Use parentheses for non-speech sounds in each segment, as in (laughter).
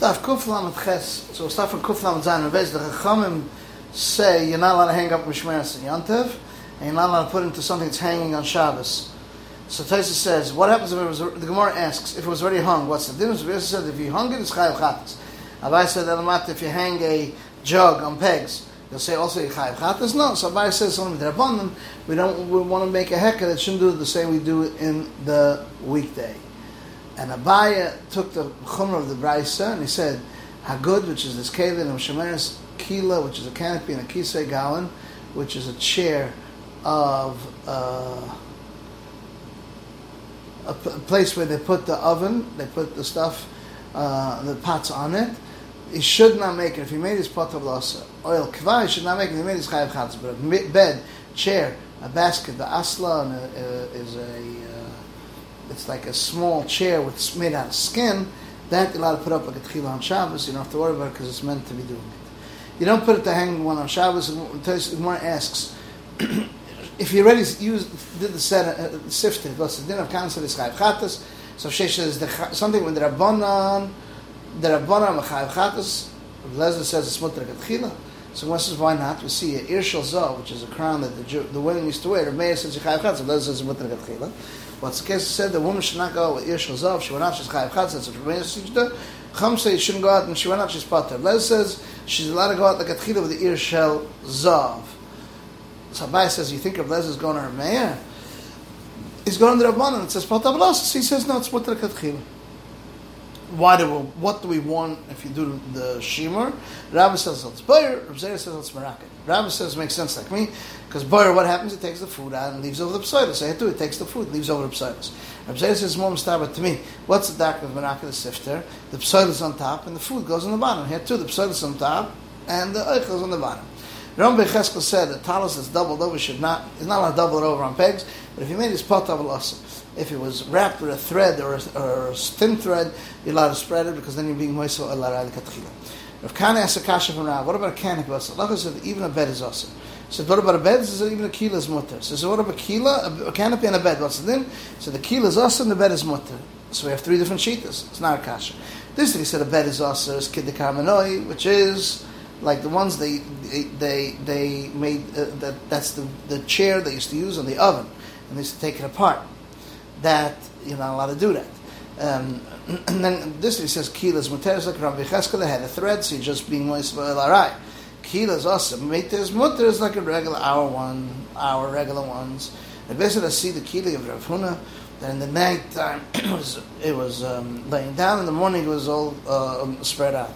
Daf Kuflam and Ches, so we'll start from Kuflam and Zayin. The Chachamim say you're not allowed to hang up Mishmeres and Yantev, and you're not allowed to put into something that's hanging on Shabbos. So Taisa says, what happens if it was, the Gemara asks, if it was already hung, what's the difference? Rebez said, if you hung it, it's Chayav Chatas. Abai said, Elamat, if you hang a jug on pegs, you'll say also Chayav Chatas. No, so Abai says, only with Rabbanon, we don't we want to make a heka that shouldn't do it the same we do it in the weekday. And Abaya took the chumrah of the Braisa and he said, Hagud, which is this Kalin, and Shemeres Kila, which is a canopy, and a Kisei Gowan, which is a chair of uh, place where they put the oven, they put the stuff, uh, the pots on it. He should not make it. If he made his pot of lasa, oil kvar, he should not make it. He made his chayav chatz, but a bed, chair, a basket, the asla and a, a, is a, uh, it's like a small chair with made out of skin. That you're allowed to put up like a tchila on Shabbos. You don't have to worry about it because it's meant to be doing it. You don't put it to hang one on Shabbos. And Gemara asks (clears throat) if you already used did the set uh, sifted. What's the din of cancer is chayav chatas? So Shesh says something with the rabbanon, the rabbanon chayav chatas. Lezer says it's mutter tchila. So one says why not? We see a irshal zah, which is a crown that the Jew, the women used to wear. The says chayav chatas. Lezer says mutter What's the case? Said the woman should not go out with zah. If she went out, she's chayav says. to do. Chum says she shouldn't go out, and she went out, she's potter. Lezer says she's allowed to go out like a tchila with the irshal zav. So Abai says, you think Rav Lezer's going to her mayor? He's going to the Rabbanan. It says, Lasas. He says, no, it's Mutter Katchila. Why do we, what do we want if you do the Shimur? Rabbi says it's Bayer, Rav Zera says it's Merakin. Rabbi says it makes sense like me, because Bayer, what happens? He takes the food out and leaves over the Psaitis. So too, he takes the food, leaves over the. Rav Zera says, Mom Starba to me, what's the doctrine of Merakin the Sifter? The Psaitis on top and the food goes on the bottom. Here too, the Psaitis on top and the Eichel is on the bottom. Ram Becheskel said that talis that's doubled over should not is not allowed to double it over on pegs, but if you made his pot of if it was wrapped with a thread or a, or a thin thread, you're allowed to spread it because then you're being moisel al katchila. Rav Kana asked a kasha from Rav, what about a canopy? Allah said even a bed is awesome. So what about a bed? He said even a kila is mutter. So what about a kila, a canopy and a bed? What's the then? So the kila is awesome, the bed is mutter. So we have three different sheetas. It's not a kasha. This he said a bed is awesome, is kid the which is like the ones they they they made uh, that that's the the chair they used to use on the oven and they used to take it apart. That you're not allowed to do that. Um, (clears throat) and then this he says kilas muteres like Rabbi Cheskel had a thread so you're just being moist for alright kilas awesome metes mutter is like a regular hour one hour regular ones. And basically see the kili of Rav Huna that in the night time (clears throat) it was it was um, laying down. In the morning it was all uh, spread out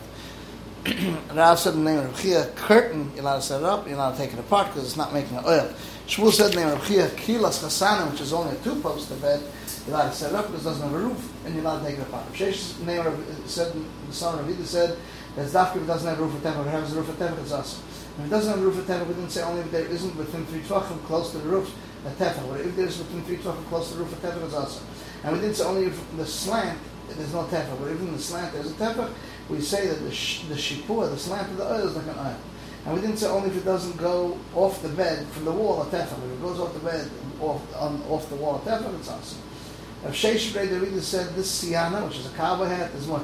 (clears throat) Rav said the name of Chia curtain, you're allowed to set it up, you're allowed to take it apart because it's not making oil. Shmuel said the name of Chia Kilas Chasana, which is only a two post bed, you're allowed to set it up because it doesn't have a roof, and you're allowed to take it apart. Shesh's name of, uh, said, the son of Ravida said, that Dafka doesn't have a roof for Tevach, it has a roof for Tevach, it's awesome. If it doesn't have a roof for Tevach, we didn't say only if there isn't within three tvachim close to the roof, a Tevach. But if there's within three tvachim close to the roof, a Tevach is awesome. And we didn't say only if the slant, there's no Tevach, but even the slant, there's a Tevach, we say that the, sh- the the slant of the oil is like an oil. And we didn't say only if it doesn't go off the bed from the wall of tefah. If it goes off the bed, off, on, off the wall of tefah, it's awesome. If Sheish David said this siana, which is a kava hat, is what?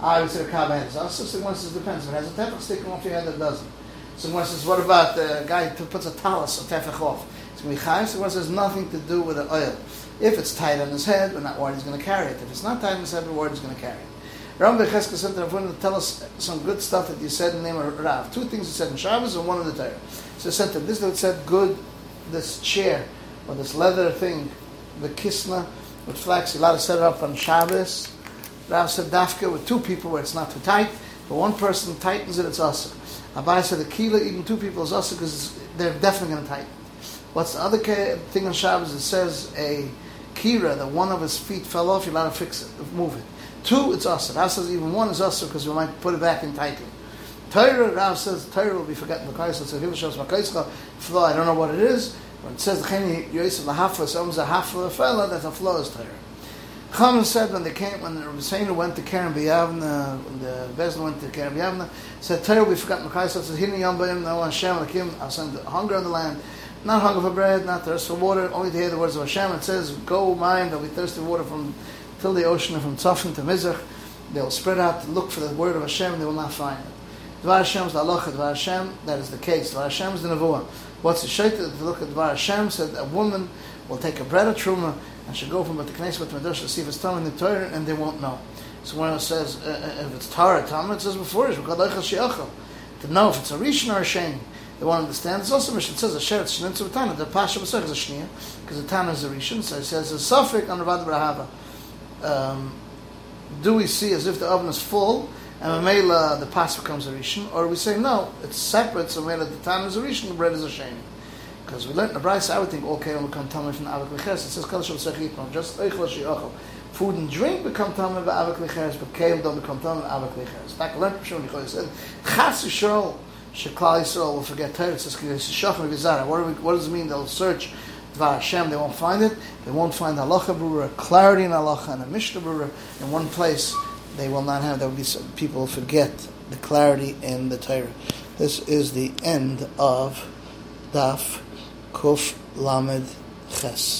Ah, I would say a kava hat is awesome. So one says depends. If it has a tefah sticking off your head, it doesn't. So one says, what about the guy who puts a talis, a tefach off? It's going to be chayv. So one says nothing to do with the oil. If it's tight on his head, we're not worried he's going to carry it. If it's not tight on his head, we're worried he's going to carry it. Ram Becheskel sent Rav to tell us some good stuff that you said in the name of Rav. Two things he said in Shabbos and one in the Torah. So he said to this that said good, this chair or this leather thing, the kisna with flax, you're allowed to set it up on Shabbos. Rav said dafka with two people where it's not too tight, but one person tightens it, it's awesome. Abai said the kila, even two people is awesome because they're definitely going to tighten. What's the other thing on Shabbos? It says a kira that one of his feet fell off, you're allowed to fix it, move it. Two, it's usher. Rav says even one is usher because we might put it back in tightly. Torah, Rav says Torah will be forgotten. So he shows Makaischa flow. I don't know what it is. When it says Yosef lahafla, someone's a hafla fella. That's a flow is Torah. Chum said when they came, when the Rebbeinu went to Keren B'Yavna, when the Bezin went to Keren B'Yavna, said Torah will be forgotten. Makaischa says Hini Yom B'Yim No Hashem Lakim. I'll send hunger on the land. Not hunger for bread, not thirst for water, only to hear the words of Hashem. It says, Go mine, there'll be thirsty water from till the ocean from Tzafin to Mizrach. They'll spread out to look for the word of Hashem, and they will not find it. Dvar Hashem is the halacha. Dvar Hashem, that is the case. Dvar Hashem is the nevuah. What's the shaita? To look at Dvar Hashem said a woman will take a bread of truma and she'll go from the Knesset to Medrash to see if it's Tom in the Torah, and they won't know. So when it says uh, uh if it's Torah, Tom, it says before it's to know if it's a Rishon or a Shem. They won't understand. It's also Mishnah. It says a Sheret Shnitz of Tana. The Pasha is a Shnia, because the Tana is a Rishon. So it says a Suffolk on Ravad Brahava. Um, do we see as if the oven is full and Mamela the pas becomes a rishon, or we say no, it's separate. So Mamela the time is a rishon, the bread is a shame. Because we learned the Bryce, I would think okay, will become tamid from avik lecheres. It says kol shel sechitron, just eichel shiachol. Food and drink become tamid by avik lecheres, but kale don't become tamid by avik lecheres. Back learned from Shimon said, chas yisrael sheklal yisrael will forget Torah. It says shachar v'zara. What, what does it mean? They'll search Dvar Hashem, they won't find it. They won't find halacha brura, clarity in halacha, and a mishnah brura in one place. They will not have. There will be some, people forget the clarity in the Torah. This is the end of Daf Kuf Lamed Ches.